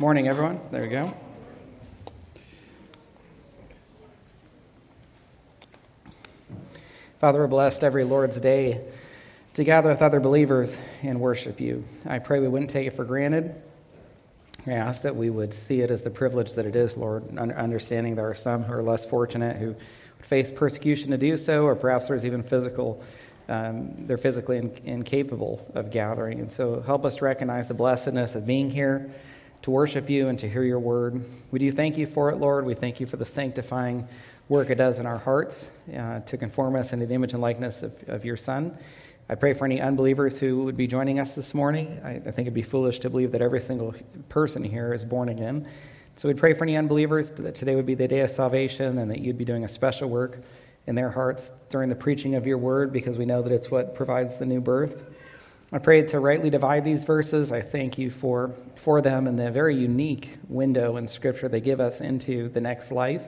Morning, everyone. There we go. Father, we're blessed every Lord's day to gather with other believers and worship you. I pray we wouldn't take it for granted. I ask that we would see it as the privilege that it is, Lord, understanding there are some who are less fortunate who face persecution to do so, or perhaps there's even physical, um, they're physically in, incapable of gathering. And so help us recognize the blessedness of being here to worship you and to hear your word. We do thank you for it, Lord. We thank you for the sanctifying work it does in our hearts uh, to conform us into the image and likeness of, of your Son. I pray for any unbelievers who would be joining us this morning. I, I think it'd be foolish to believe that every single person here is born again. So we pray for any unbelievers that today would be the day of salvation and that you'd be doing a special work in their hearts during the preaching of your word because we know that it's what provides the new birth. I pray to rightly divide these verses. I thank you for, for them and the very unique window in Scripture they give us into the next life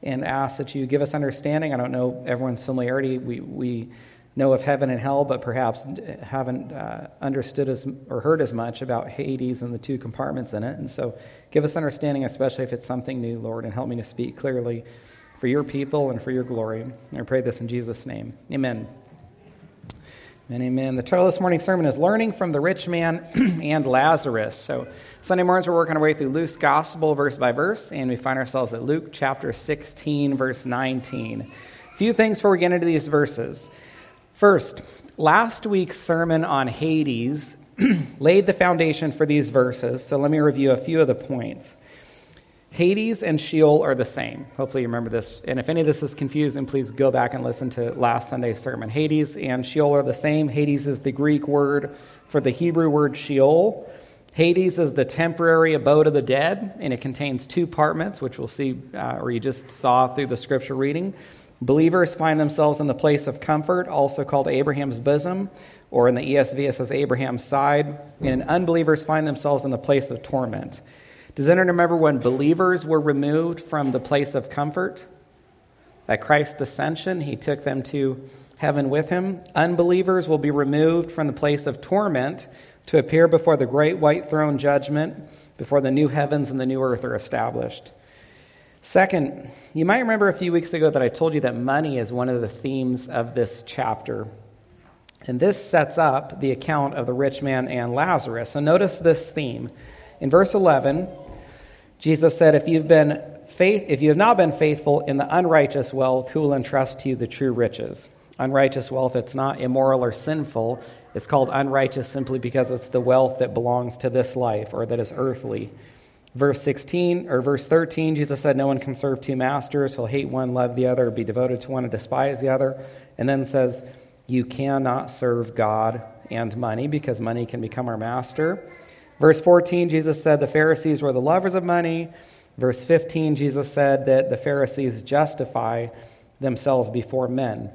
and ask that you give us understanding. I don't know everyone's familiarity. We, we know of heaven and hell, but perhaps haven't uh, understood as, or heard as much about Hades and the two compartments in it. And so give us understanding, especially if it's something new, Lord, and help me to speak clearly for your people and for your glory. I pray this in Jesus' name. Amen. Amen. The title of this morning's sermon is Learning from the Rich Man and Lazarus. So, Sunday mornings, we're working our way through Luke's Gospel verse by verse, and we find ourselves at Luke chapter 16, verse 19. A few things before we get into these verses. First, last week's sermon on Hades laid the foundation for these verses, so let me review a few of the points. Hades and Sheol are the same. Hopefully, you remember this. And if any of this is confusing, please go back and listen to last Sunday's sermon. Hades and Sheol are the same. Hades is the Greek word for the Hebrew word Sheol. Hades is the temporary abode of the dead, and it contains two apartments, which we'll see, uh, or you just saw through the scripture reading. Believers find themselves in the place of comfort, also called Abraham's bosom, or in the ESV it says Abraham's side, and unbelievers find themselves in the place of torment. Does anyone remember when believers were removed from the place of comfort? At Christ's ascension, he took them to heaven with him. Unbelievers will be removed from the place of torment to appear before the great white throne judgment, before the new heavens and the new earth are established. Second, you might remember a few weeks ago that I told you that money is one of the themes of this chapter. And this sets up the account of the rich man and Lazarus. So notice this theme. In verse 11, Jesus said, If you've been faith, if you have not been faithful in the unrighteous wealth, who will entrust to you the true riches? Unrighteous wealth, it's not immoral or sinful. It's called unrighteous simply because it's the wealth that belongs to this life or that is earthly. Verse 16 or verse 13, Jesus said, No one can serve two masters. He'll hate one, love the other, be devoted to one, and despise the other. And then says, You cannot serve God and money because money can become our master. Verse 14, Jesus said the Pharisees were the lovers of money. Verse 15, Jesus said that the Pharisees justify themselves before men.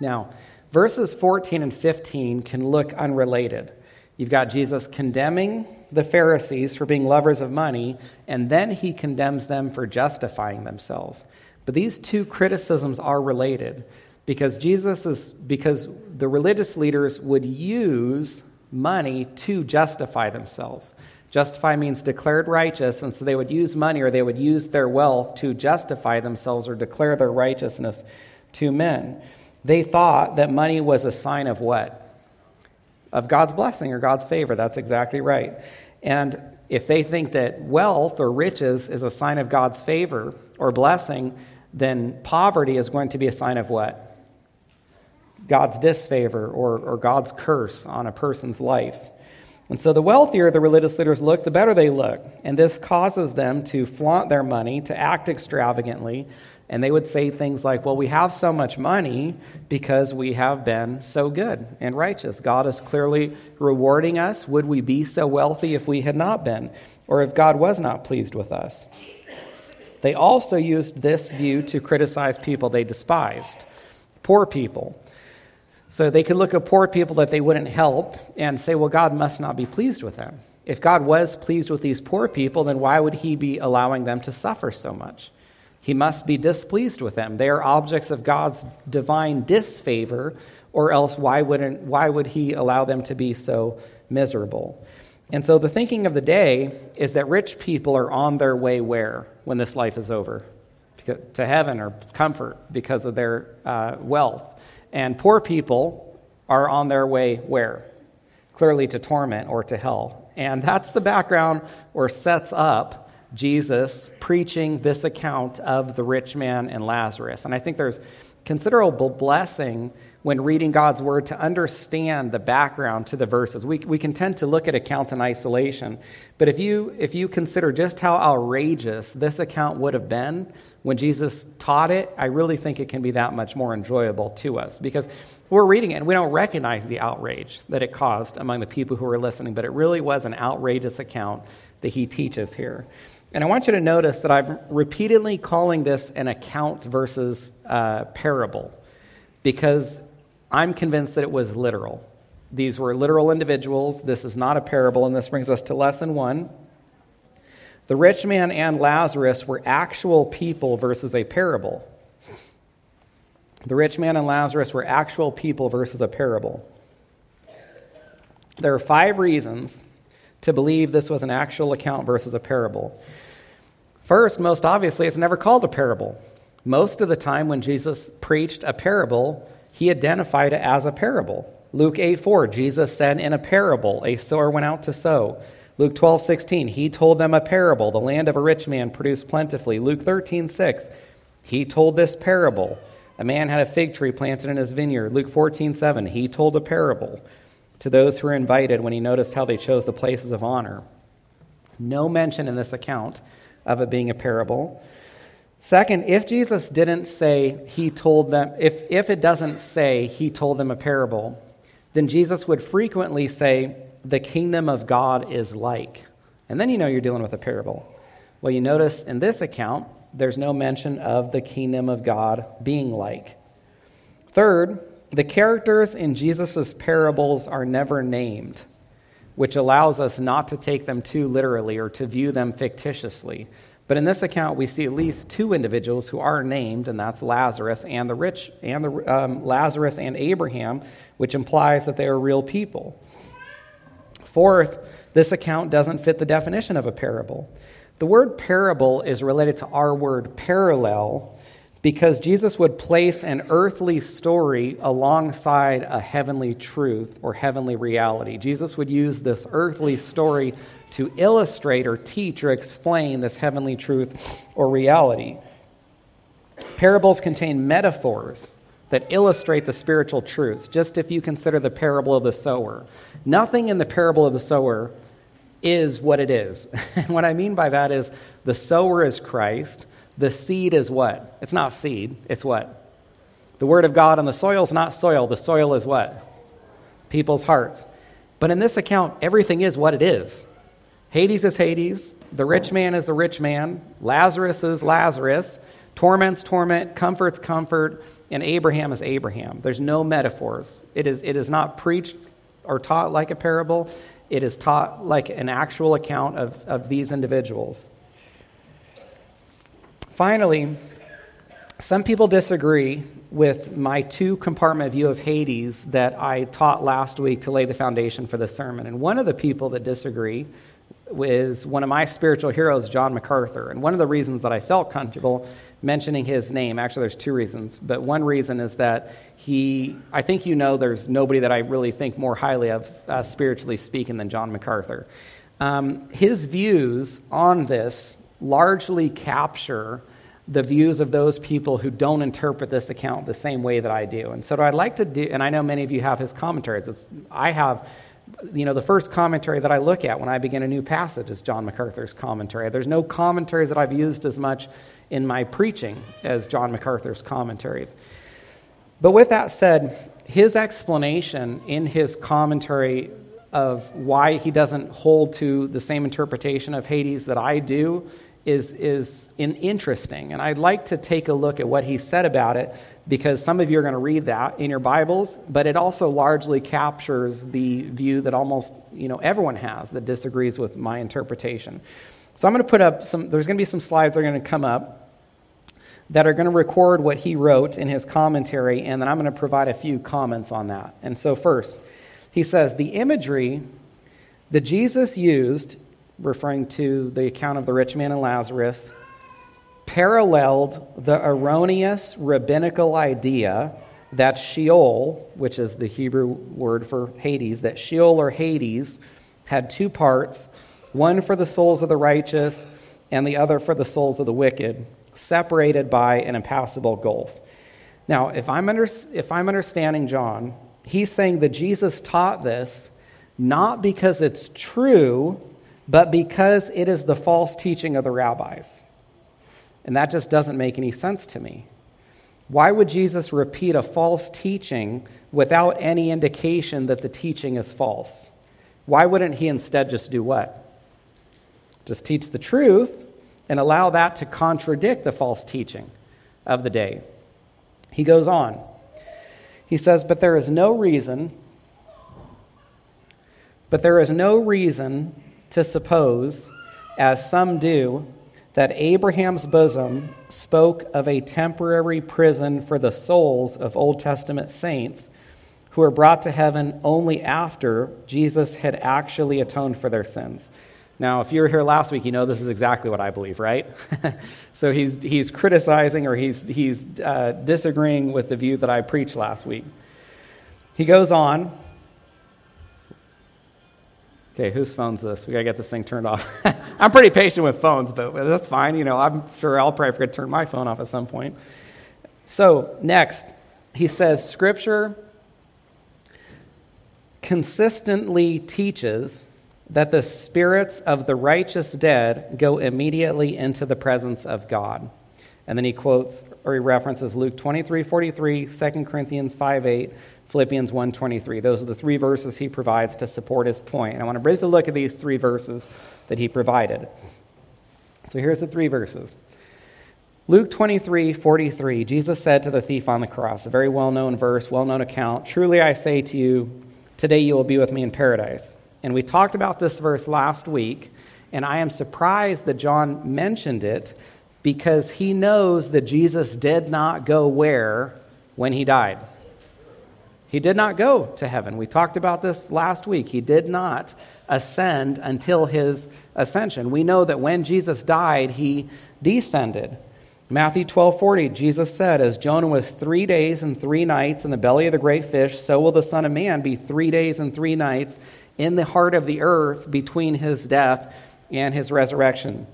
Now, verses 14 and 15 can look unrelated. You've got Jesus condemning the Pharisees for being lovers of money, and then he condemns them for justifying themselves. But these two criticisms are related because Jesus is because the religious leaders would use money to justify themselves. Justify means declared righteous, and so they would use money or they would use their wealth to justify themselves or declare their righteousness to men. They thought that money was a sign of what? Of God's blessing or God's favor. That's exactly right. And if they think that wealth or riches is a sign of God's favor or blessing, then poverty is going to be a sign of what? God's disfavor or, or God's curse on a person's life. And so the wealthier the religious leaders look, the better they look. And this causes them to flaunt their money, to act extravagantly. And they would say things like, Well, we have so much money because we have been so good and righteous. God is clearly rewarding us. Would we be so wealthy if we had not been, or if God was not pleased with us? They also used this view to criticize people they despised poor people. So they could look at poor people that they wouldn't help and say, well, God must not be pleased with them. If God was pleased with these poor people, then why would he be allowing them to suffer so much? He must be displeased with them. They are objects of God's divine disfavor, or else why, wouldn't, why would he allow them to be so miserable? And so the thinking of the day is that rich people are on their way where when this life is over? To heaven or comfort because of their uh, wealth. And poor people are on their way where? Clearly to torment or to hell. And that's the background or sets up Jesus preaching this account of the rich man and Lazarus. And I think there's considerable blessing when reading God's word to understand the background to the verses. We, we can tend to look at accounts in isolation, but if you, if you consider just how outrageous this account would have been when Jesus taught it, I really think it can be that much more enjoyable to us because we're reading it and we don't recognize the outrage that it caused among the people who were listening, but it really was an outrageous account that he teaches here. And I want you to notice that I'm repeatedly calling this an account versus uh, parable because I'm convinced that it was literal. These were literal individuals. This is not a parable, and this brings us to lesson one. The rich man and Lazarus were actual people versus a parable. The rich man and Lazarus were actual people versus a parable. There are five reasons to believe this was an actual account versus a parable. First, most obviously, it's never called a parable. Most of the time, when Jesus preached a parable, he identified it as a parable. Luke 8 4, Jesus said in a parable, a sower went out to sow. Luke 12 16, he told them a parable. The land of a rich man produced plentifully. Luke 13 6, he told this parable. A man had a fig tree planted in his vineyard. Luke 14 7, he told a parable to those who were invited when he noticed how they chose the places of honor. No mention in this account of it being a parable. Second, if Jesus didn't say he told them, if, if it doesn't say he told them a parable, then Jesus would frequently say, the kingdom of God is like. And then you know you're dealing with a parable. Well, you notice in this account, there's no mention of the kingdom of God being like. Third, the characters in Jesus' parables are never named, which allows us not to take them too literally or to view them fictitiously. But in this account, we see at least two individuals who are named, and that's Lazarus and the rich, and the um, Lazarus and Abraham, which implies that they are real people. Fourth, this account doesn't fit the definition of a parable. The word parable is related to our word parallel because Jesus would place an earthly story alongside a heavenly truth or heavenly reality. Jesus would use this earthly story to illustrate or teach or explain this heavenly truth or reality. Parables contain metaphors that illustrate the spiritual truths, just if you consider the parable of the sower. Nothing in the parable of the sower is what it is. and what I mean by that is the sower is Christ. The seed is what? It's not seed, it's what? The word of God on the soil is not soil. The soil is what? People's hearts. But in this account, everything is what it is. Hades is Hades. The rich man is the rich man. Lazarus is Lazarus. Torment's torment. Comfort's comfort. And Abraham is Abraham. There's no metaphors. It is, it is not preached or taught like a parable, it is taught like an actual account of, of these individuals. Finally, some people disagree with my two compartment view of Hades that I taught last week to lay the foundation for this sermon. And one of the people that disagree is one of my spiritual heroes, John MacArthur. And one of the reasons that I felt comfortable mentioning his name, actually, there's two reasons, but one reason is that he, I think you know, there's nobody that I really think more highly of, uh, spiritually speaking, than John MacArthur. Um, his views on this largely capture the views of those people who don't interpret this account the same way that I do. And so, what I'd like to do, and I know many of you have his commentaries, it's, I have you know, the first commentary that I look at when I begin a new passage is John MacArthur's commentary. There's no commentaries that I've used as much in my preaching as John MacArthur's commentaries. But with that said, his explanation in his commentary of why he doesn't hold to the same interpretation of Hades that I do is, is in interesting. And I'd like to take a look at what he said about it because some of you are going to read that in your Bibles, but it also largely captures the view that almost you know, everyone has that disagrees with my interpretation. So I'm going to put up some, there's going to be some slides that are going to come up that are going to record what he wrote in his commentary, and then I'm going to provide a few comments on that. And so, first, he says the imagery that Jesus used, referring to the account of the rich man and Lazarus, paralleled the erroneous rabbinical idea that Sheol, which is the Hebrew word for Hades, that Sheol or Hades had two parts, one for the souls of the righteous and the other for the souls of the wicked, separated by an impassable gulf. Now, if I'm, under, if I'm understanding John, he's saying that Jesus taught this not because it's true, but because it is the false teaching of the rabbis. And that just doesn't make any sense to me. Why would Jesus repeat a false teaching without any indication that the teaching is false? Why wouldn't he instead just do what? Just teach the truth and allow that to contradict the false teaching of the day. He goes on. He says, But there is no reason, but there is no reason to suppose, as some do, that Abraham's bosom spoke of a temporary prison for the souls of Old Testament saints who were brought to heaven only after Jesus had actually atoned for their sins. Now, if you were here last week, you know this is exactly what I believe, right? so he's, he's criticizing or he's, he's uh, disagreeing with the view that I preached last week. He goes on. Okay, whose phone's this? We got to get this thing turned off. I'm pretty patient with phones, but that's fine. You know, I'm sure I'll probably forget to turn my phone off at some point. So, next, he says Scripture consistently teaches that the spirits of the righteous dead go immediately into the presence of God. And then he quotes or he references Luke 23 43, 2 Corinthians 5 8, Philippians 1 23. Those are the three verses he provides to support his point. And I want to briefly look at these three verses that he provided. So here's the three verses. Luke 23 43, Jesus said to the thief on the cross, a very well known verse, well known account Truly I say to you, today you will be with me in paradise. And we talked about this verse last week, and I am surprised that John mentioned it because he knows that Jesus did not go where when he died. He did not go to heaven. We talked about this last week. He did not ascend until his ascension. We know that when Jesus died, he descended. Matthew 12 40, Jesus said, As Jonah was three days and three nights in the belly of the great fish, so will the Son of Man be three days and three nights in the heart of the earth between his death and his resurrection.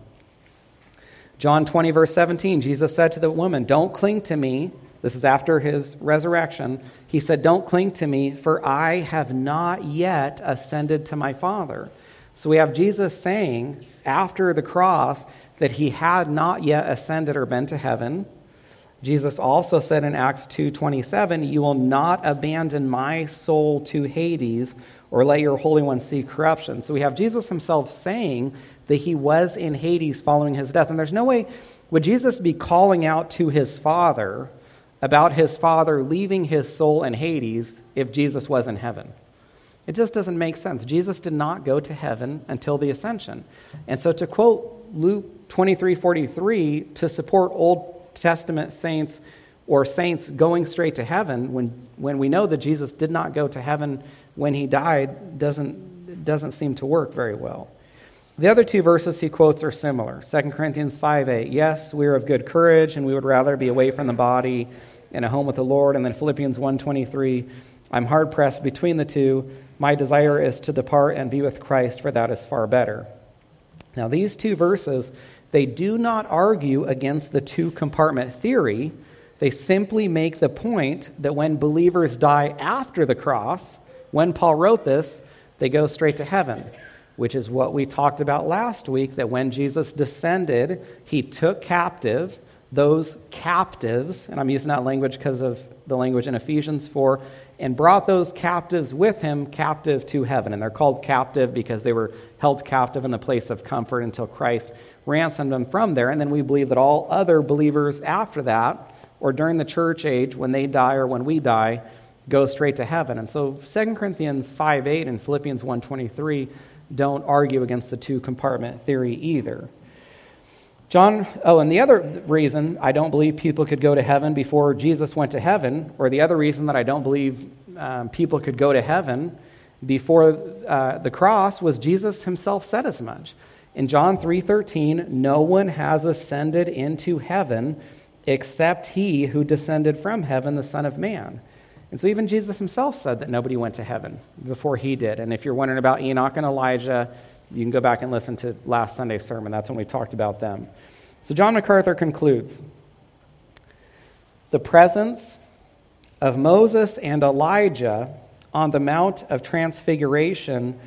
John 20, verse 17, Jesus said to the woman, Don't cling to me. This is after his resurrection. He said, Don't cling to me, for I have not yet ascended to my Father. So we have Jesus saying after the cross that he had not yet ascended or been to heaven. Jesus also said in Acts 2:27, "You will not abandon my soul to Hades or let your Holy One see corruption. So we have Jesus himself saying that he was in Hades following his death. And there's no way, would Jesus be calling out to his Father about his Father leaving his soul in Hades if Jesus was in heaven? It just doesn't make sense. Jesus did not go to heaven until the ascension. And so to quote Luke 23 43, to support Old Testament saints or saints going straight to heaven when, when we know that Jesus did not go to heaven when he died doesn't, doesn't seem to work very well. The other two verses he quotes are similar. 2 Corinthians 5 8, yes, we are of good courage and we would rather be away from the body in a home with the Lord. And then Philippians 1 23, I'm hard pressed between the two. My desire is to depart and be with Christ, for that is far better. Now, these two verses, they do not argue against the two compartment theory. They simply make the point that when believers die after the cross, when Paul wrote this, they go straight to heaven, which is what we talked about last week that when Jesus descended, he took captive those captives, and I'm using that language because of the language in Ephesians 4, and brought those captives with him captive to heaven. And they're called captive because they were held captive in the place of comfort until Christ ransomed them from there. And then we believe that all other believers after that, or during the church age, when they die or when we die, go straight to heaven. And so 2 Corinthians 5 8 and Philippians 1.23 don't argue against the two compartment theory either. John, oh, and the other reason I don't believe people could go to heaven before Jesus went to heaven, or the other reason that I don't believe um, people could go to heaven before uh, the cross was Jesus himself said as much. In John 3:13, no one has ascended into heaven except he who descended from heaven, the Son of Man. And so even Jesus himself said that nobody went to heaven before he did. And if you're wondering about Enoch and Elijah, you can go back and listen to last Sunday's sermon. That's when we talked about them. So John MacArthur concludes The presence of Moses and Elijah on the Mount of Transfiguration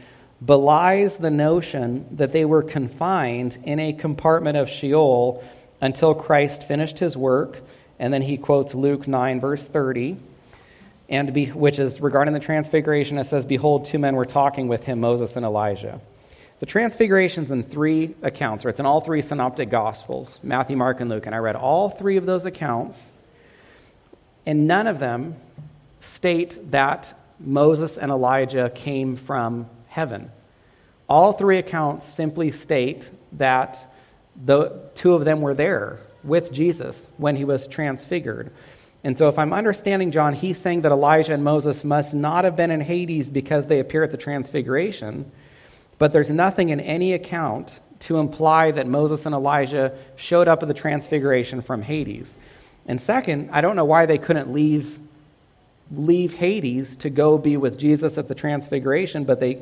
belies the notion that they were confined in a compartment of Sheol until Christ finished his work. And then he quotes Luke 9, verse 30, and be, which is regarding the transfiguration. It says, Behold, two men were talking with him, Moses and Elijah. The transfiguration's in three accounts, or it's in all three synoptic gospels Matthew, Mark, and Luke. And I read all three of those accounts, and none of them state that Moses and Elijah came from heaven. All three accounts simply state that the two of them were there with Jesus when he was transfigured. And so, if I'm understanding John, he's saying that Elijah and Moses must not have been in Hades because they appear at the transfiguration, but there's nothing in any account to imply that Moses and Elijah showed up at the transfiguration from Hades. And second, I don't know why they couldn't leave leave Hades to go be with Jesus at the transfiguration, but they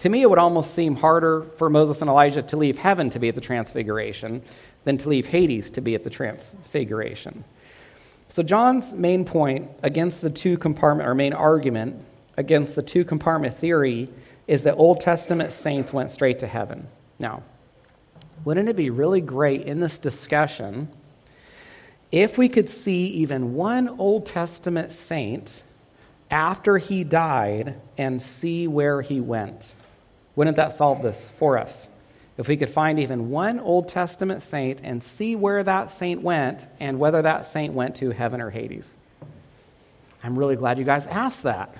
to me it would almost seem harder for Moses and Elijah to leave heaven to be at the transfiguration than to leave Hades to be at the transfiguration. So John's main point against the two compartment or main argument against the two compartment theory is that Old Testament saints went straight to heaven. Now, wouldn't it be really great in this discussion if we could see even one Old Testament saint after he died and see where he went, wouldn't that solve this for us? If we could find even one Old Testament saint and see where that saint went and whether that saint went to heaven or Hades. I'm really glad you guys asked that.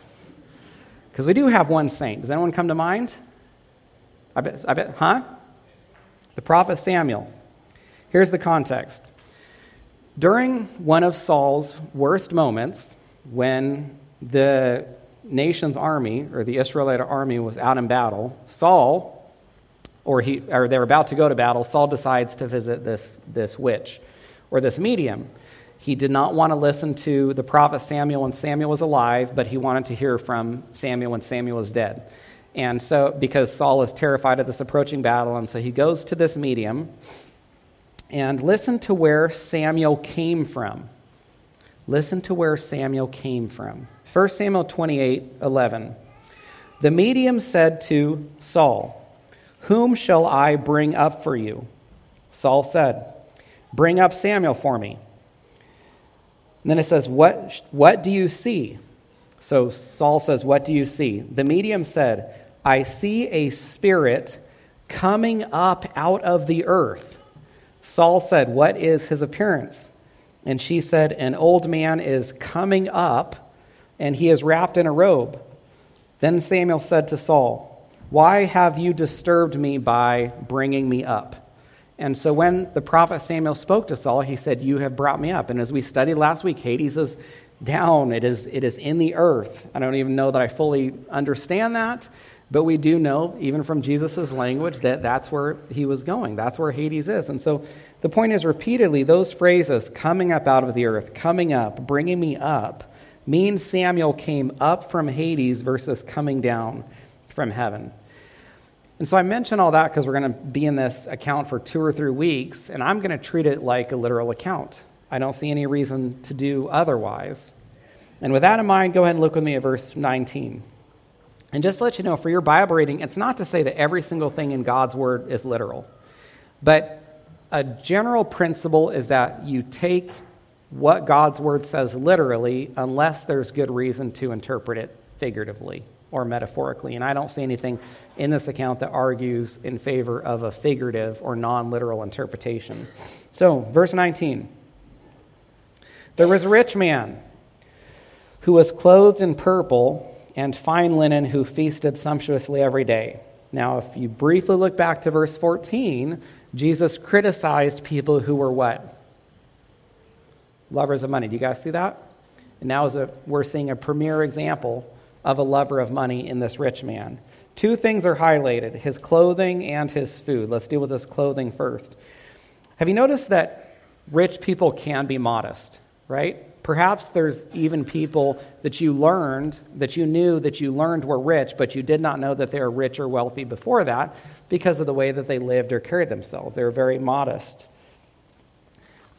Because we do have one saint. Does anyone come to mind? I bet, I bet, huh? The prophet Samuel. Here's the context during one of Saul's worst moments, when the nation's army, or the Israelite army, was out in battle, Saul, or, he, or they're about to go to battle, Saul decides to visit this, this witch or this medium. He did not want to listen to the prophet Samuel when Samuel was alive, but he wanted to hear from Samuel when Samuel was dead. And so, because Saul is terrified of this approaching battle, and so he goes to this medium and listen to where Samuel came from. Listen to where Samuel came from. 1 Samuel 28 11. The medium said to Saul, Whom shall I bring up for you? Saul said, Bring up Samuel for me. And then it says, What, what do you see? So Saul says, What do you see? The medium said, I see a spirit coming up out of the earth. Saul said, What is his appearance? And she said, An old man is coming up, and he is wrapped in a robe. Then Samuel said to Saul, Why have you disturbed me by bringing me up? And so when the prophet Samuel spoke to Saul, he said, You have brought me up. And as we studied last week, Hades is down, it is, it is in the earth. I don't even know that I fully understand that, but we do know, even from Jesus' language, that that's where he was going. That's where Hades is. And so the point is repeatedly, those phrases, coming up out of the earth, coming up, bringing me up, means Samuel came up from Hades versus coming down from heaven. And so I mention all that because we're going to be in this account for two or three weeks, and I'm going to treat it like a literal account. I don't see any reason to do otherwise. And with that in mind, go ahead and look with me at verse 19. And just to let you know, for your Bible reading, it's not to say that every single thing in God's Word is literal. But a general principle is that you take what God's Word says literally unless there's good reason to interpret it figuratively or metaphorically. And I don't see anything in this account that argues in favor of a figurative or non literal interpretation. So, verse 19 There was a rich man who was clothed in purple and fine linen who feasted sumptuously every day. Now, if you briefly look back to verse 14, Jesus criticized people who were what? Lovers of money. Do you guys see that? And now a, we're seeing a premier example of a lover of money in this rich man. Two things are highlighted his clothing and his food. Let's deal with his clothing first. Have you noticed that rich people can be modest, right? Perhaps there's even people that you learned, that you knew that you learned were rich, but you did not know that they were rich or wealthy before that because of the way that they lived or carried themselves. They were very modest.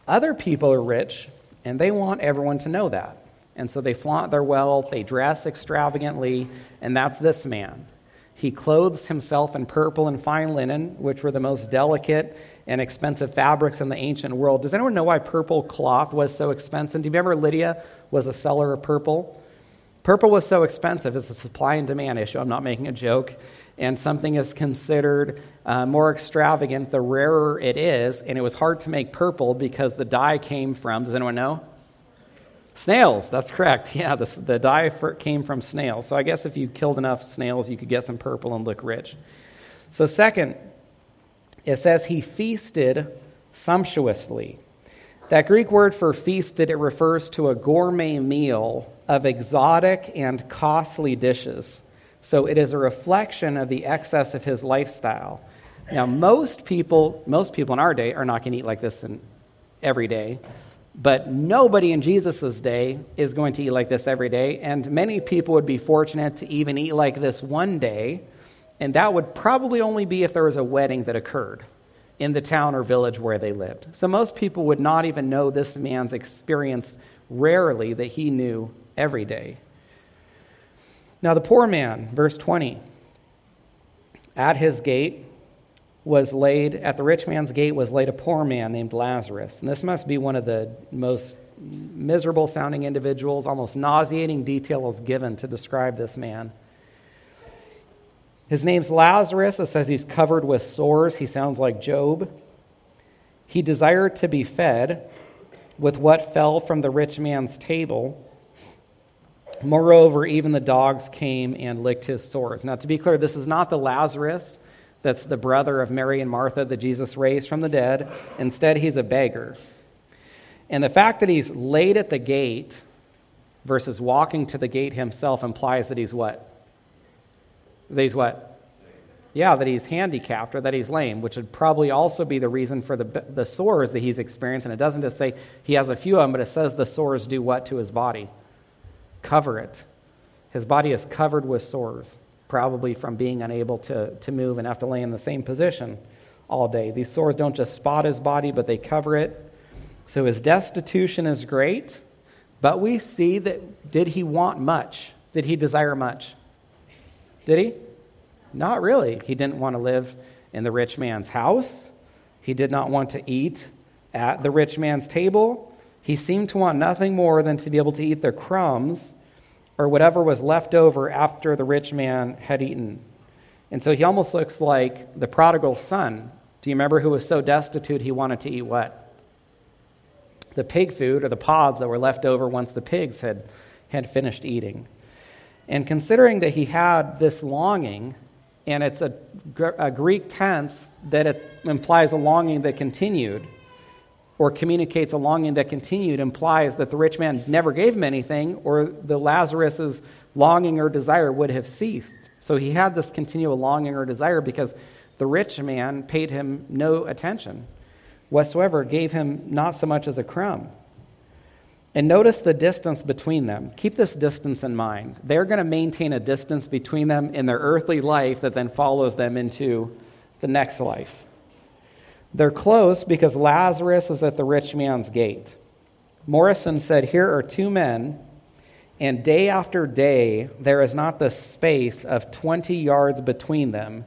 Other people are rich, and they want everyone to know that. And so they flaunt their wealth, they dress extravagantly, and that's this man. He clothes himself in purple and fine linen, which were the most delicate and expensive fabrics in the ancient world. Does anyone know why purple cloth was so expensive? Do you remember Lydia was a seller of purple? Purple was so expensive, it's a supply and demand issue. I'm not making a joke. And something is considered uh, more extravagant the rarer it is. And it was hard to make purple because the dye came from, does anyone know? Snails, that's correct. Yeah, the, the dye for, came from snails. So I guess if you killed enough snails, you could get some purple and look rich. So, second, it says he feasted sumptuously. That Greek word for feasted, it refers to a gourmet meal of exotic and costly dishes. So it is a reflection of the excess of his lifestyle. Now, most people, most people in our day are not going to eat like this in, every day. But nobody in Jesus' day is going to eat like this every day, and many people would be fortunate to even eat like this one day, and that would probably only be if there was a wedding that occurred in the town or village where they lived. So most people would not even know this man's experience rarely that he knew every day. Now, the poor man, verse 20, at his gate was laid, at the rich man's gate was laid a poor man named Lazarus. And this must be one of the most miserable sounding individuals, almost nauseating details given to describe this man. His name's Lazarus. It says he's covered with sores. He sounds like Job. He desired to be fed with what fell from the rich man's table. Moreover, even the dogs came and licked his sores. Now, to be clear, this is not the Lazarus that's the brother of Mary and Martha that Jesus raised from the dead. Instead, he's a beggar. And the fact that he's laid at the gate versus walking to the gate himself implies that he's what? That he's what? Yeah, that he's handicapped or that he's lame, which would probably also be the reason for the, the sores that he's experiencing. And it doesn't just say he has a few of them, but it says the sores do what to his body? Cover it. His body is covered with sores probably from being unable to, to move and have to lay in the same position all day. These sores don't just spot his body, but they cover it. So his destitution is great, but we see that did he want much? Did he desire much? Did he? Not really. He didn't want to live in the rich man's house. He did not want to eat at the rich man's table. He seemed to want nothing more than to be able to eat the crumbs or whatever was left over after the rich man had eaten. And so he almost looks like the prodigal son. Do you remember who was so destitute he wanted to eat what? The pig food or the pods that were left over once the pigs had, had finished eating. And considering that he had this longing, and it's a, a Greek tense that it implies a longing that continued, or communicates a longing that continued implies that the rich man never gave him anything, or the Lazarus's longing or desire would have ceased. So he had this continual longing or desire because the rich man paid him no attention whatsoever, gave him not so much as a crumb. And notice the distance between them. Keep this distance in mind. They're going to maintain a distance between them in their earthly life that then follows them into the next life. They're close because Lazarus is at the rich man's gate. Morrison said, Here are two men, and day after day there is not the space of 20 yards between them,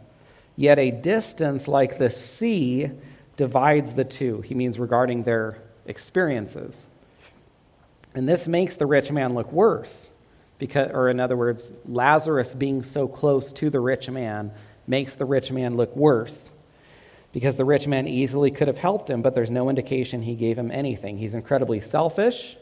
yet a distance like the sea divides the two. He means regarding their experiences. And this makes the rich man look worse. Because, or in other words, Lazarus being so close to the rich man makes the rich man look worse because the rich man easily could have helped him, but there's no indication he gave him anything. He's incredibly selfish.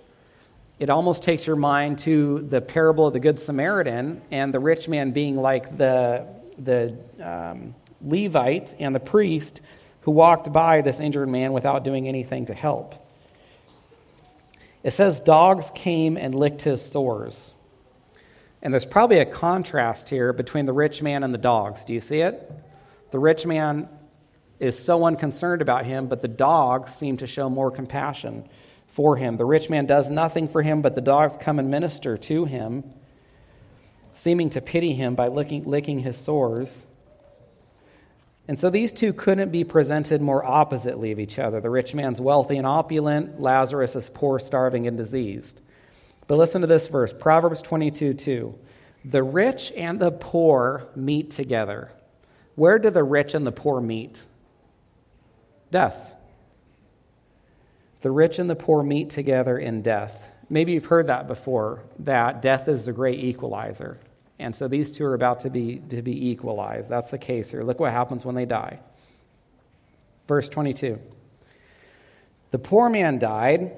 It almost takes your mind to the parable of the Good Samaritan and the rich man being like the, the um, Levite and the priest who walked by this injured man without doing anything to help. It says, Dogs came and licked his sores. And there's probably a contrast here between the rich man and the dogs. Do you see it? The rich man is so unconcerned about him, but the dogs seem to show more compassion for him. The rich man does nothing for him, but the dogs come and minister to him, seeming to pity him by licking, licking his sores. And so these two couldn't be presented more oppositely of each other. The rich man's wealthy and opulent, Lazarus is poor, starving, and diseased. But listen to this verse Proverbs 22 2. The rich and the poor meet together. Where do the rich and the poor meet? Death. The rich and the poor meet together in death. Maybe you've heard that before, that death is the great equalizer. And so these two are about to be, to be equalized. That's the case here. Look what happens when they die. Verse 22 The poor man died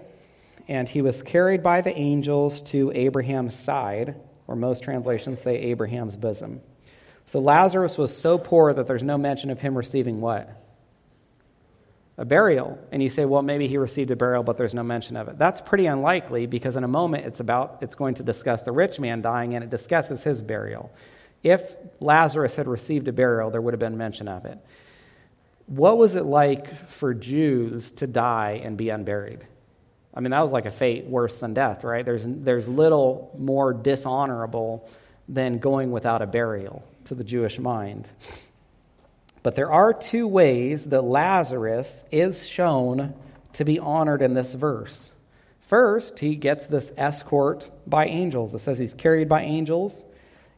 and he was carried by the angels to Abraham's side, or most translations say Abraham's bosom. So Lazarus was so poor that there's no mention of him receiving what? A burial. And you say, well, maybe he received a burial, but there's no mention of it. That's pretty unlikely because in a moment it's about it's going to discuss the rich man dying and it discusses his burial. If Lazarus had received a burial, there would have been mention of it. What was it like for Jews to die and be unburied? I mean, that was like a fate worse than death, right? There's, there's little more dishonorable than going without a burial to the Jewish mind. But there are two ways that Lazarus is shown to be honored in this verse. First, he gets this escort by angels. It says he's carried by angels.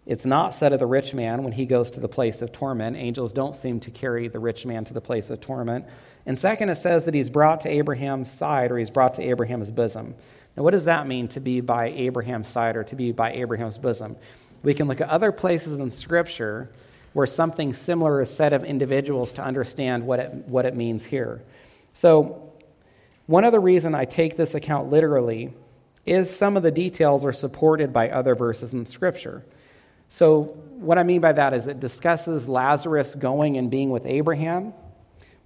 It's not said of the rich man when he goes to the place of torment. Angels don't seem to carry the rich man to the place of torment. And second, it says that he's brought to Abraham's side or he's brought to Abraham's bosom. Now, what does that mean to be by Abraham's side or to be by Abraham's bosom? We can look at other places in Scripture where something similar is said of individuals to understand what it, what it means here. So, one other reason I take this account literally is some of the details are supported by other verses in Scripture. So, what I mean by that is it discusses Lazarus going and being with Abraham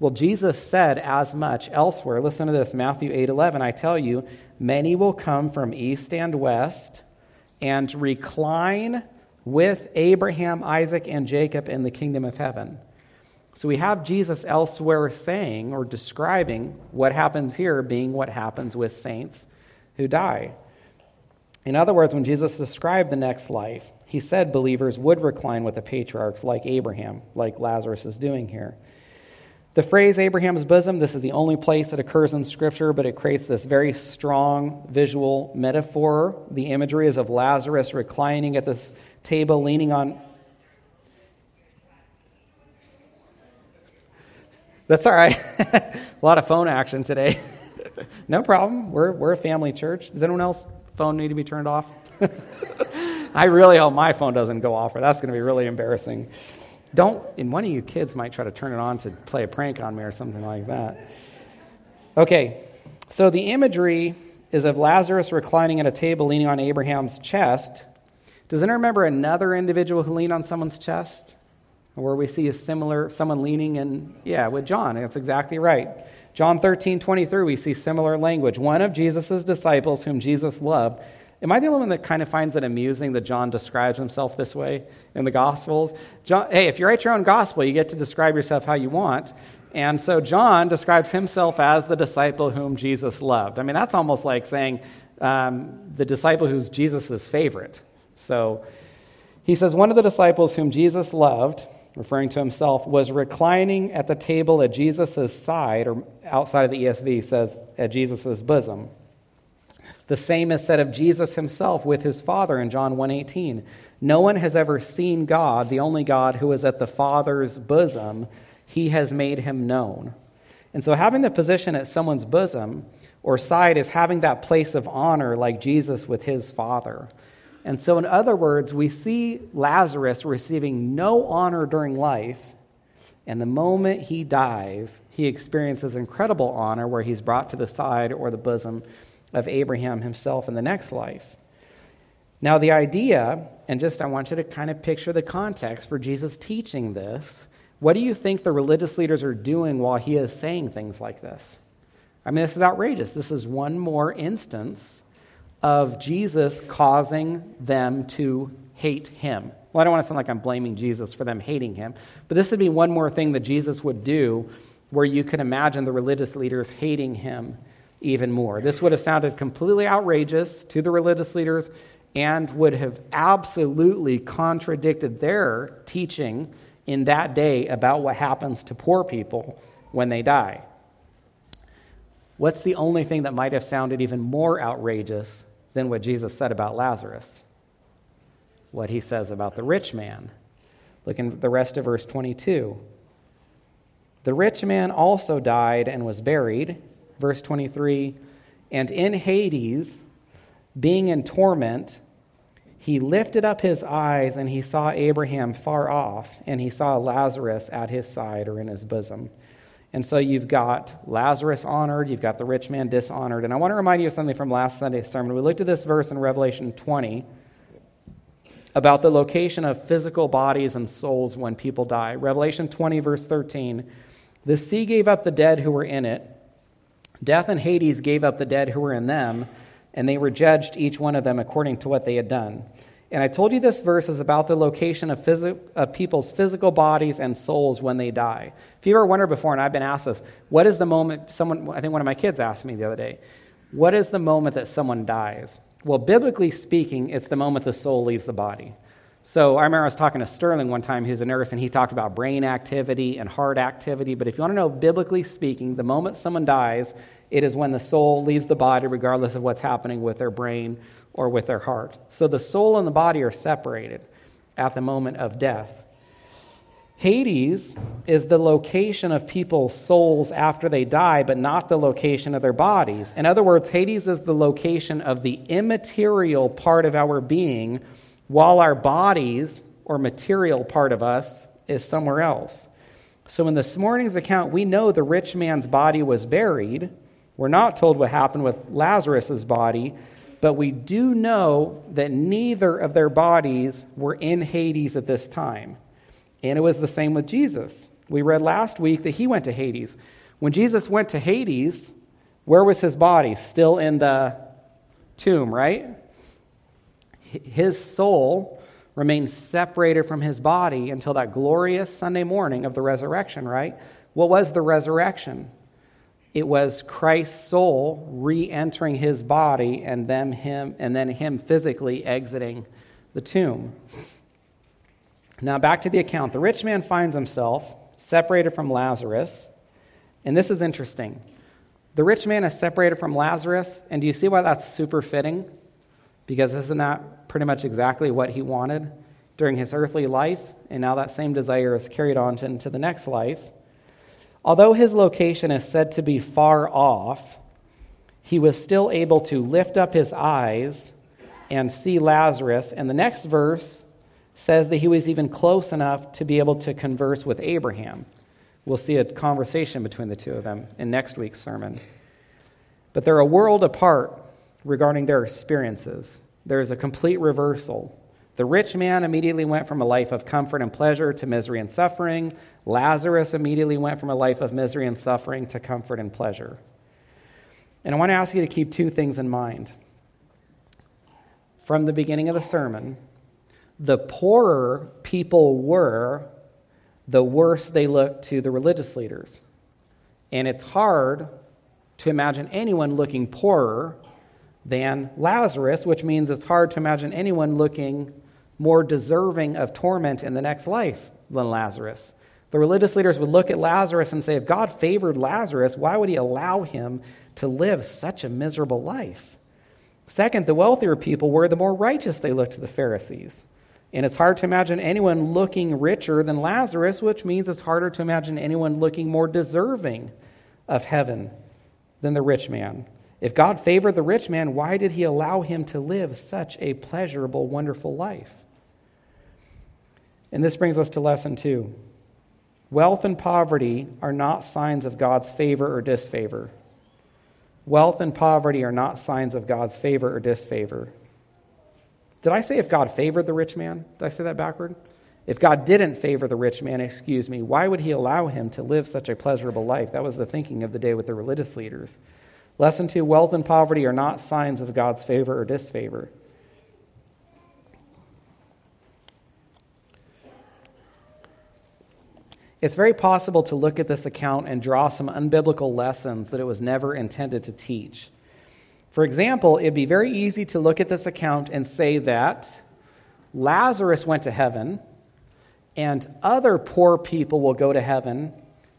well, Jesus said as much elsewhere. Listen to this Matthew 8 11. I tell you, many will come from east and west and recline with Abraham, Isaac, and Jacob in the kingdom of heaven. So we have Jesus elsewhere saying or describing what happens here being what happens with saints who die. In other words, when Jesus described the next life, he said believers would recline with the patriarchs like Abraham, like Lazarus is doing here. The phrase Abraham's bosom, this is the only place it occurs in Scripture, but it creates this very strong visual metaphor. The imagery is of Lazarus reclining at this table, leaning on. That's all right. a lot of phone action today. no problem. We're, we're a family church. Does anyone else phone need to be turned off? I really hope my phone doesn't go off, or that's going to be really embarrassing. Don't, and one of you kids might try to turn it on to play a prank on me or something like that. Okay, so the imagery is of Lazarus reclining at a table leaning on Abraham's chest. Does anyone remember another individual who leaned on someone's chest? Where we see a similar, someone leaning in, yeah, with John. That's exactly right. John 13, 23, we see similar language. One of Jesus' disciples, whom Jesus loved, Am I the only one that kind of finds it amusing that John describes himself this way in the Gospels? John, hey, if you write your own Gospel, you get to describe yourself how you want. And so John describes himself as the disciple whom Jesus loved. I mean, that's almost like saying um, the disciple who's Jesus' favorite. So he says, One of the disciples whom Jesus loved, referring to himself, was reclining at the table at Jesus' side, or outside of the ESV says, at Jesus' bosom. The same is said of Jesus himself with his Father in John 1:18. No one has ever seen God, the only God who is at the Father's bosom. He has made him known. And so having the position at someone's bosom or side is having that place of honor like Jesus with his Father. And so in other words, we see Lazarus receiving no honor during life, and the moment he dies, he experiences incredible honor where he's brought to the side or the bosom of Abraham himself in the next life. Now, the idea, and just I want you to kind of picture the context for Jesus teaching this. What do you think the religious leaders are doing while he is saying things like this? I mean, this is outrageous. This is one more instance of Jesus causing them to hate him. Well, I don't want to sound like I'm blaming Jesus for them hating him, but this would be one more thing that Jesus would do where you could imagine the religious leaders hating him even more. This would have sounded completely outrageous to the religious leaders and would have absolutely contradicted their teaching in that day about what happens to poor people when they die. What's the only thing that might have sounded even more outrageous than what Jesus said about Lazarus? What he says about the rich man. Look in the rest of verse 22. The rich man also died and was buried. Verse 23 And in Hades, being in torment, he lifted up his eyes and he saw Abraham far off, and he saw Lazarus at his side or in his bosom. And so you've got Lazarus honored, you've got the rich man dishonored. And I want to remind you of something from last Sunday's sermon. We looked at this verse in Revelation 20 about the location of physical bodies and souls when people die. Revelation 20, verse 13 The sea gave up the dead who were in it, death and Hades gave up the dead who were in them, and they were judged, each one of them, according to what they had done. And I told you this verse is about the location of, phys- of people's physical bodies and souls when they die. If you ever wondered before, and I've been asked this, what is the moment, someone, I think one of my kids asked me the other day, what is the moment that someone dies? Well, biblically speaking, it's the moment the soul leaves the body. So I remember I was talking to Sterling one time, who's a nurse, and he talked about brain activity and heart activity. But if you want to know, biblically speaking, the moment someone dies, it is when the soul leaves the body, regardless of what's happening with their brain or with their heart. So the soul and the body are separated at the moment of death. Hades is the location of people's souls after they die, but not the location of their bodies. In other words, Hades is the location of the immaterial part of our being, while our bodies, or material part of us, is somewhere else. So in this morning's account, we know the rich man's body was buried. We're not told what happened with Lazarus's body, but we do know that neither of their bodies were in Hades at this time. And it was the same with Jesus. We read last week that he went to Hades. When Jesus went to Hades, where was his body? Still in the tomb, right? His soul remained separated from his body until that glorious Sunday morning of the resurrection, right? What was the resurrection? It was Christ's soul re-entering his body and then him and then him physically exiting the tomb. Now back to the account. The rich man finds himself separated from Lazarus, and this is interesting. The rich man is separated from Lazarus, and do you see why that's super fitting? Because isn't that pretty much exactly what he wanted during his earthly life? And now that same desire is carried on into the next life. Although his location is said to be far off, he was still able to lift up his eyes and see Lazarus. And the next verse says that he was even close enough to be able to converse with Abraham. We'll see a conversation between the two of them in next week's sermon. But they're a world apart regarding their experiences. There is a complete reversal. The rich man immediately went from a life of comfort and pleasure to misery and suffering. Lazarus immediately went from a life of misery and suffering to comfort and pleasure. And I want to ask you to keep two things in mind. From the beginning of the sermon, the poorer people were, the worse they looked to the religious leaders. And it's hard to imagine anyone looking poorer than Lazarus, which means it's hard to imagine anyone looking more deserving of torment in the next life than Lazarus. The religious leaders would look at Lazarus and say, if God favored Lazarus, why would he allow him to live such a miserable life? Second, the wealthier people were, the more righteous they looked to the Pharisees. And it's hard to imagine anyone looking richer than Lazarus, which means it's harder to imagine anyone looking more deserving of heaven than the rich man. If God favored the rich man, why did he allow him to live such a pleasurable, wonderful life? And this brings us to lesson two. Wealth and poverty are not signs of God's favor or disfavor. Wealth and poverty are not signs of God's favor or disfavor. Did I say if God favored the rich man? Did I say that backward? If God didn't favor the rich man, excuse me, why would he allow him to live such a pleasurable life? That was the thinking of the day with the religious leaders. Lesson two wealth and poverty are not signs of God's favor or disfavor. It's very possible to look at this account and draw some unbiblical lessons that it was never intended to teach. For example, it'd be very easy to look at this account and say that Lazarus went to heaven and other poor people will go to heaven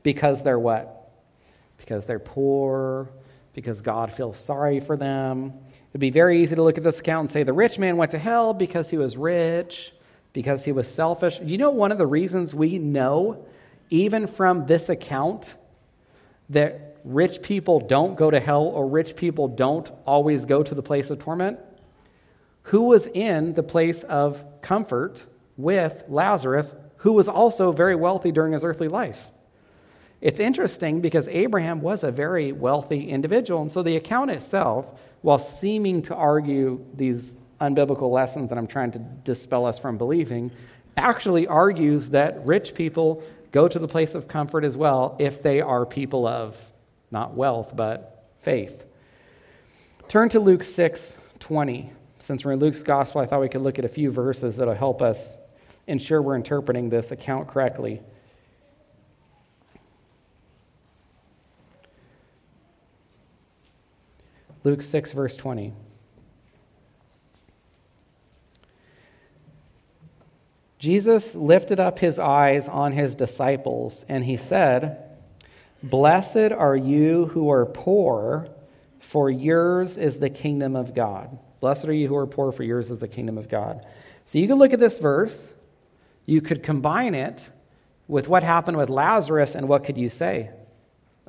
because they're what? Because they're poor because God feels sorry for them. It'd be very easy to look at this account and say the rich man went to hell because he was rich, because he was selfish. You know, one of the reasons we know, even from this account, that rich people don't go to hell or rich people don't always go to the place of torment? Who was in the place of comfort with Lazarus, who was also very wealthy during his earthly life? It's interesting because Abraham was a very wealthy individual, and so the account itself, while seeming to argue these unbiblical lessons that I'm trying to dispel us from believing, actually argues that rich people go to the place of comfort as well if they are people of not wealth, but faith. Turn to Luke 6 20. Since we're in Luke's gospel, I thought we could look at a few verses that'll help us ensure we're interpreting this account correctly. Luke 6, verse 20. Jesus lifted up his eyes on his disciples, and he said, Blessed are you who are poor, for yours is the kingdom of God. Blessed are you who are poor, for yours is the kingdom of God. So you can look at this verse, you could combine it with what happened with Lazarus, and what could you say?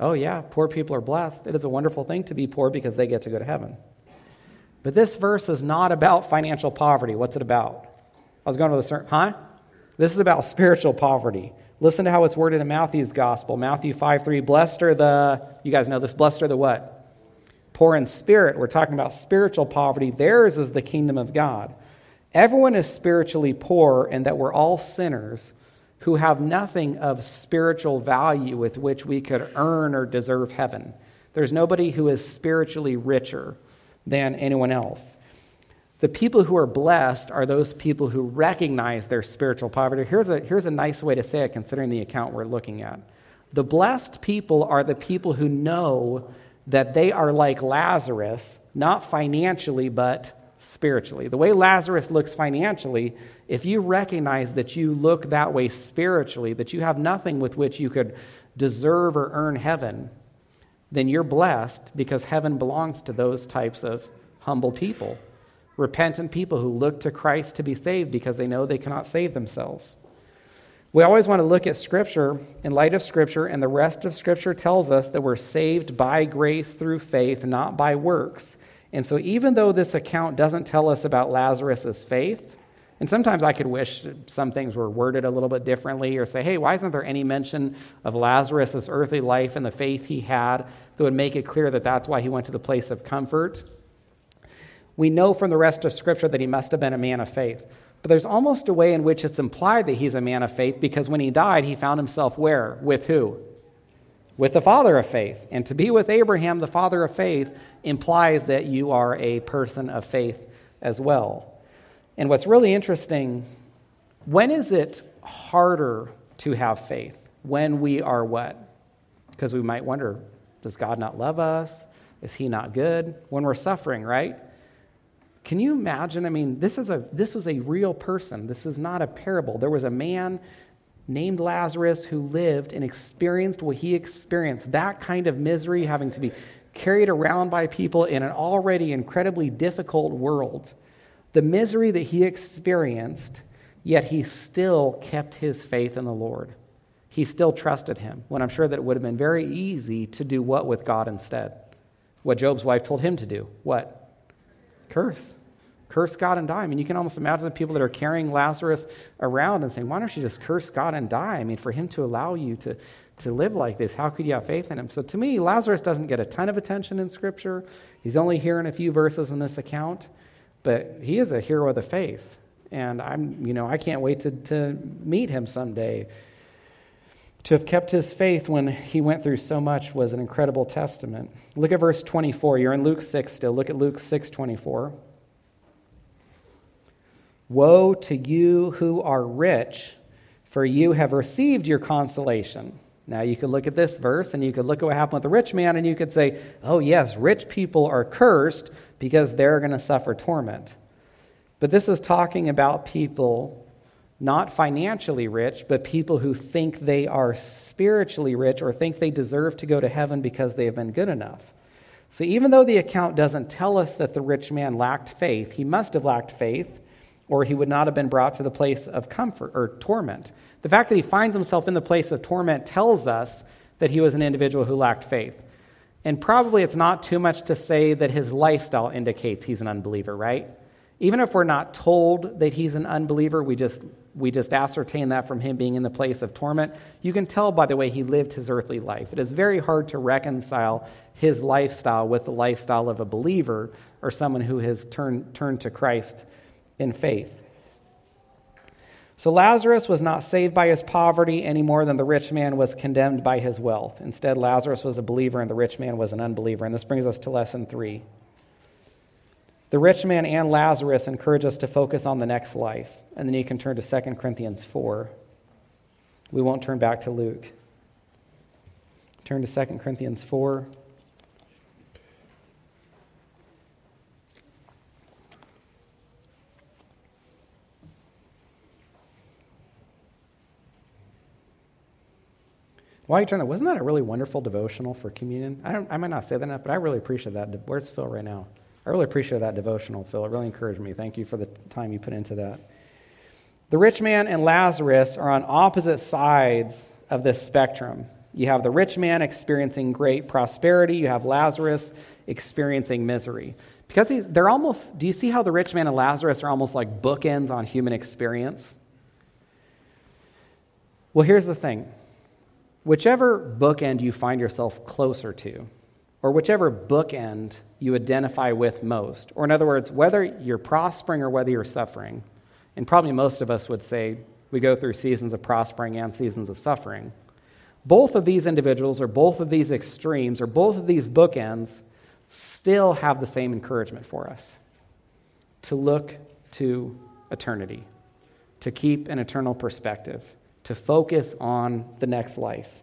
Oh, yeah, poor people are blessed. It is a wonderful thing to be poor because they get to go to heaven. But this verse is not about financial poverty. What's it about? I was going to the huh? This is about spiritual poverty. Listen to how it's worded in Matthew's gospel. Matthew 5 3. Blessed are the, you guys know this, blessed are the what? Poor in spirit. We're talking about spiritual poverty. Theirs is the kingdom of God. Everyone is spiritually poor, and that we're all sinners who have nothing of spiritual value with which we could earn or deserve heaven. There's nobody who is spiritually richer than anyone else. The people who are blessed are those people who recognize their spiritual poverty. Here's a, here's a nice way to say it, considering the account we're looking at. The blessed people are the people who know that they are like Lazarus, not financially, but spiritually. The way Lazarus looks financially, if you recognize that you look that way spiritually, that you have nothing with which you could deserve or earn heaven, then you're blessed because heaven belongs to those types of humble people repentant people who look to Christ to be saved because they know they cannot save themselves. We always want to look at Scripture in light of Scripture, and the rest of Scripture tells us that we're saved by grace through faith, not by works. And so, even though this account doesn't tell us about Lazarus' faith, and sometimes I could wish some things were worded a little bit differently or say, hey, why isn't there any mention of Lazarus' earthly life and the faith he had that would make it clear that that's why he went to the place of comfort? We know from the rest of Scripture that he must have been a man of faith. But there's almost a way in which it's implied that he's a man of faith because when he died, he found himself where? With who? With the father of faith. And to be with Abraham, the father of faith, implies that you are a person of faith as well. And what's really interesting, when is it harder to have faith? When we are what? Because we might wonder, does God not love us? Is he not good? When we're suffering, right? Can you imagine? I mean, this, is a, this was a real person. This is not a parable. There was a man named Lazarus who lived and experienced what he experienced that kind of misery, having to be carried around by people in an already incredibly difficult world. The misery that he experienced, yet he still kept his faith in the Lord. He still trusted him, when I'm sure that it would have been very easy to do what with God instead? What Job's wife told him to do. What? curse. Curse God and die. I mean, you can almost imagine the people that are carrying Lazarus around and saying, Why don't you just curse God and die? I mean, for him to allow you to, to live like this, how could you have faith in him? So to me, Lazarus doesn't get a ton of attention in Scripture. He's only here in a few verses in this account, but he is a hero of the faith. And I'm, you know, I can't wait to, to meet him someday. To have kept his faith when he went through so much was an incredible testament. Look at verse 24. You're in Luke 6 still. Look at Luke 6 24. Woe to you who are rich, for you have received your consolation. Now, you could look at this verse and you could look at what happened with the rich man and you could say, oh, yes, rich people are cursed because they're going to suffer torment. But this is talking about people not financially rich, but people who think they are spiritually rich or think they deserve to go to heaven because they have been good enough. So even though the account doesn't tell us that the rich man lacked faith, he must have lacked faith or he would not have been brought to the place of comfort or torment. The fact that he finds himself in the place of torment tells us that he was an individual who lacked faith. And probably it's not too much to say that his lifestyle indicates he's an unbeliever, right? Even if we're not told that he's an unbeliever, we just, we just ascertain that from him being in the place of torment. You can tell by the way he lived his earthly life. It is very hard to reconcile his lifestyle with the lifestyle of a believer or someone who has turned, turned to Christ in faith. So Lazarus was not saved by his poverty any more than the rich man was condemned by his wealth. Instead, Lazarus was a believer and the rich man was an unbeliever. And this brings us to lesson three. The rich man and Lazarus encourage us to focus on the next life. And then you can turn to 2 Corinthians 4. We won't turn back to Luke. Turn to 2 Corinthians 4. While you turn that, wasn't that a really wonderful devotional for communion? I, I might not say that enough, but I really appreciate that. Where's Phil right now? I really appreciate that devotional, Phil. It really encouraged me. Thank you for the time you put into that. The rich man and Lazarus are on opposite sides of this spectrum. You have the rich man experiencing great prosperity, you have Lazarus experiencing misery. Because they're almost, do you see how the rich man and Lazarus are almost like bookends on human experience? Well, here's the thing whichever bookend you find yourself closer to, or whichever bookend you identify with most. Or, in other words, whether you're prospering or whether you're suffering. And probably most of us would say we go through seasons of prospering and seasons of suffering. Both of these individuals, or both of these extremes, or both of these bookends, still have the same encouragement for us to look to eternity, to keep an eternal perspective, to focus on the next life.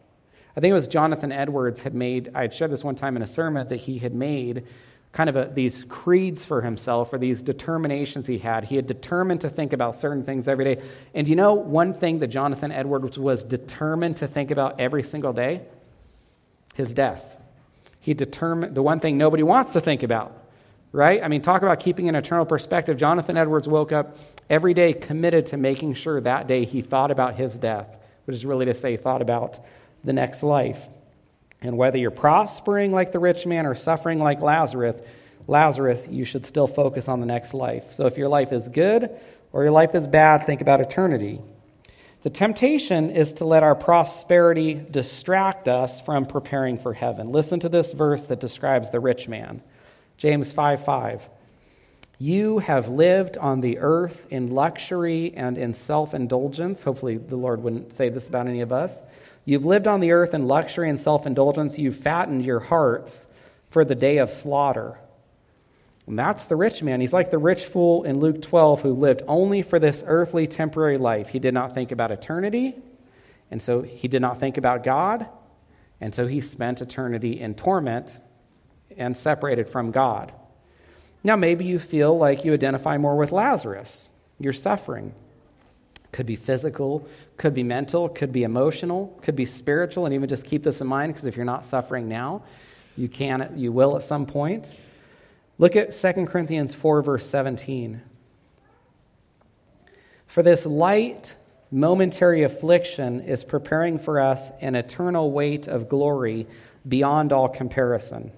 I think it was Jonathan Edwards had made, I had shared this one time in a sermon that he had made kind of a, these creeds for himself or these determinations he had. He had determined to think about certain things every day. And you know one thing that Jonathan Edwards was determined to think about every single day? His death. He determined the one thing nobody wants to think about, right? I mean, talk about keeping an eternal perspective. Jonathan Edwards woke up every day committed to making sure that day he thought about his death, which is really to say, thought about the next life. And whether you're prospering like the rich man or suffering like Lazarus, Lazarus, you should still focus on the next life. So if your life is good or your life is bad, think about eternity. The temptation is to let our prosperity distract us from preparing for heaven. Listen to this verse that describes the rich man. James 5 5. You have lived on the earth in luxury and in self indulgence. Hopefully, the Lord wouldn't say this about any of us. You've lived on the earth in luxury and self indulgence. You've fattened your hearts for the day of slaughter. And that's the rich man. He's like the rich fool in Luke 12 who lived only for this earthly temporary life. He did not think about eternity, and so he did not think about God, and so he spent eternity in torment and separated from God. Now, maybe you feel like you identify more with Lazarus. You're suffering. Could be physical, could be mental, could be emotional, could be spiritual, and even just keep this in mind because if you're not suffering now, you can you will at some point. Look at 2 Corinthians 4 verse 17. For this light momentary affliction is preparing for us an eternal weight of glory beyond all comparison.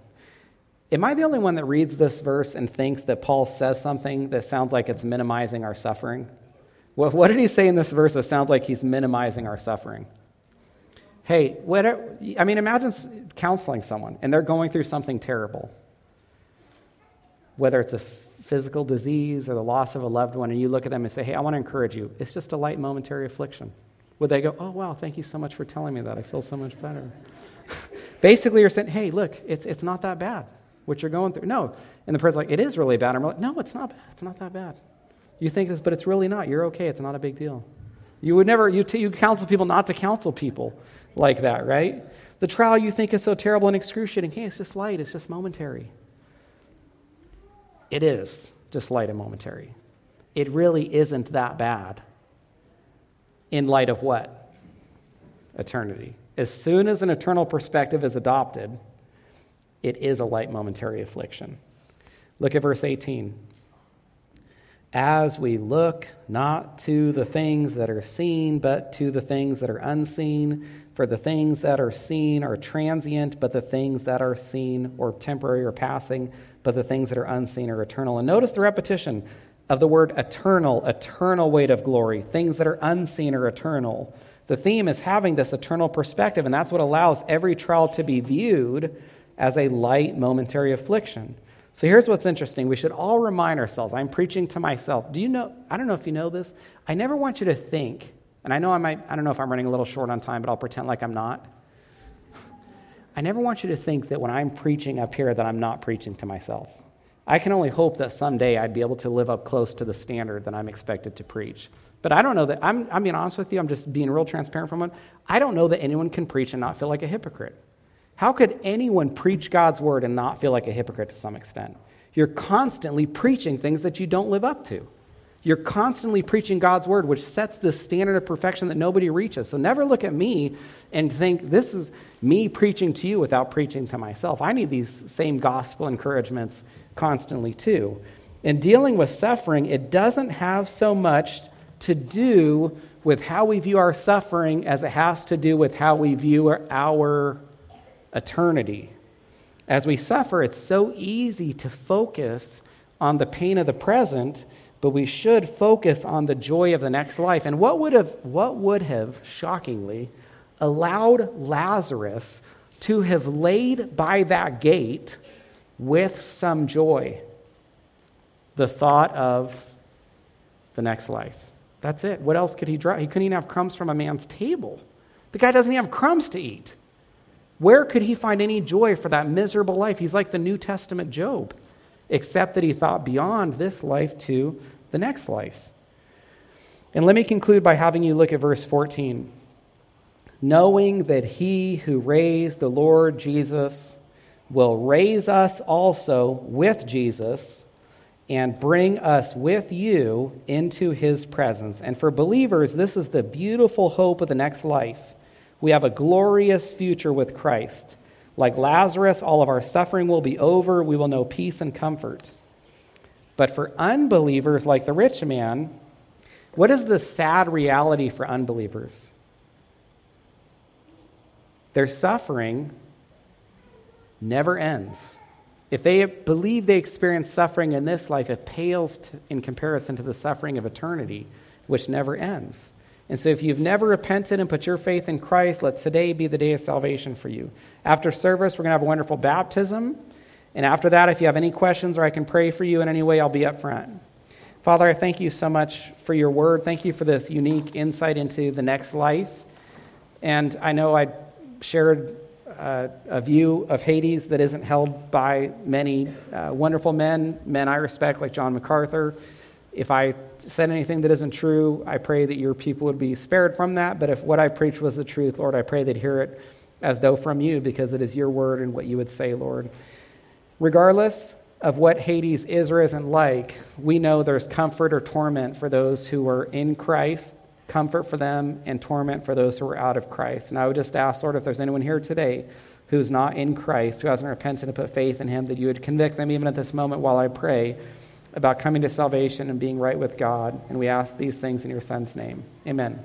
Am I the only one that reads this verse and thinks that Paul says something that sounds like it's minimizing our suffering? What, what did he say in this verse that sounds like he's minimizing our suffering? Hey, I mean, imagine counseling someone and they're going through something terrible. Whether it's a physical disease or the loss of a loved one, and you look at them and say, Hey, I want to encourage you. It's just a light momentary affliction. Would they go, Oh, wow, thank you so much for telling me that. I feel so much better. Basically, you're saying, Hey, look, it's, it's not that bad what you're going through. No. And the person's like, It is really bad. I'm like, No, it's not bad. It's not that bad. You think this, but it's really not. You're okay. It's not a big deal. You would never, you, t- you counsel people not to counsel people like that, right? The trial you think is so terrible and excruciating, hey, it's just light, it's just momentary. It is just light and momentary. It really isn't that bad in light of what? Eternity. As soon as an eternal perspective is adopted, it is a light momentary affliction. Look at verse 18 as we look not to the things that are seen, but to the things that are unseen. For the things that are seen are transient, but the things that are seen or temporary or passing, but the things that are unseen are eternal. And notice the repetition of the word eternal, eternal weight of glory. Things that are unseen are eternal. The theme is having this eternal perspective, and that's what allows every trial to be viewed as a light momentary affliction. So here's what's interesting. We should all remind ourselves. I'm preaching to myself. Do you know? I don't know if you know this. I never want you to think, and I know I might, I don't know if I'm running a little short on time, but I'll pretend like I'm not. I never want you to think that when I'm preaching up here that I'm not preaching to myself. I can only hope that someday I'd be able to live up close to the standard that I'm expected to preach. But I don't know that, I'm, I'm being honest with you, I'm just being real transparent from it. I don't know that anyone can preach and not feel like a hypocrite. How could anyone preach God's word and not feel like a hypocrite to some extent? You're constantly preaching things that you don't live up to. You're constantly preaching God's word, which sets the standard of perfection that nobody reaches. So never look at me and think this is me preaching to you without preaching to myself. I need these same gospel encouragements constantly too. In dealing with suffering, it doesn't have so much to do with how we view our suffering as it has to do with how we view our eternity. As we suffer, it's so easy to focus on the pain of the present, but we should focus on the joy of the next life. And what would have, what would have shockingly, allowed Lazarus to have laid by that gate with some joy? The thought of the next life. That's it. What else could he draw? He couldn't even have crumbs from a man's table. The guy doesn't even have crumbs to eat. Where could he find any joy for that miserable life? He's like the New Testament Job, except that he thought beyond this life to the next life. And let me conclude by having you look at verse 14. Knowing that he who raised the Lord Jesus will raise us also with Jesus and bring us with you into his presence. And for believers, this is the beautiful hope of the next life we have a glorious future with Christ. Like Lazarus, all of our suffering will be over. We will know peace and comfort. But for unbelievers like the rich man, what is the sad reality for unbelievers? Their suffering never ends. If they believe they experience suffering in this life, it pales in comparison to the suffering of eternity, which never ends. And so, if you've never repented and put your faith in Christ, let today be the day of salvation for you. After service, we're going to have a wonderful baptism. And after that, if you have any questions or I can pray for you in any way, I'll be up front. Father, I thank you so much for your word. Thank you for this unique insight into the next life. And I know I shared uh, a view of Hades that isn't held by many uh, wonderful men, men I respect, like John MacArthur. If I said anything that isn't true, I pray that your people would be spared from that. But if what I preach was the truth, Lord, I pray they'd hear it as though from you because it is your word and what you would say, Lord. Regardless of what Hades is or isn't like, we know there's comfort or torment for those who are in Christ, comfort for them, and torment for those who are out of Christ. And I would just ask, Lord, if there's anyone here today who's not in Christ, who hasn't repented and put faith in him, that you would convict them even at this moment while I pray about coming to salvation and being right with God. And we ask these things in your Son's name. Amen.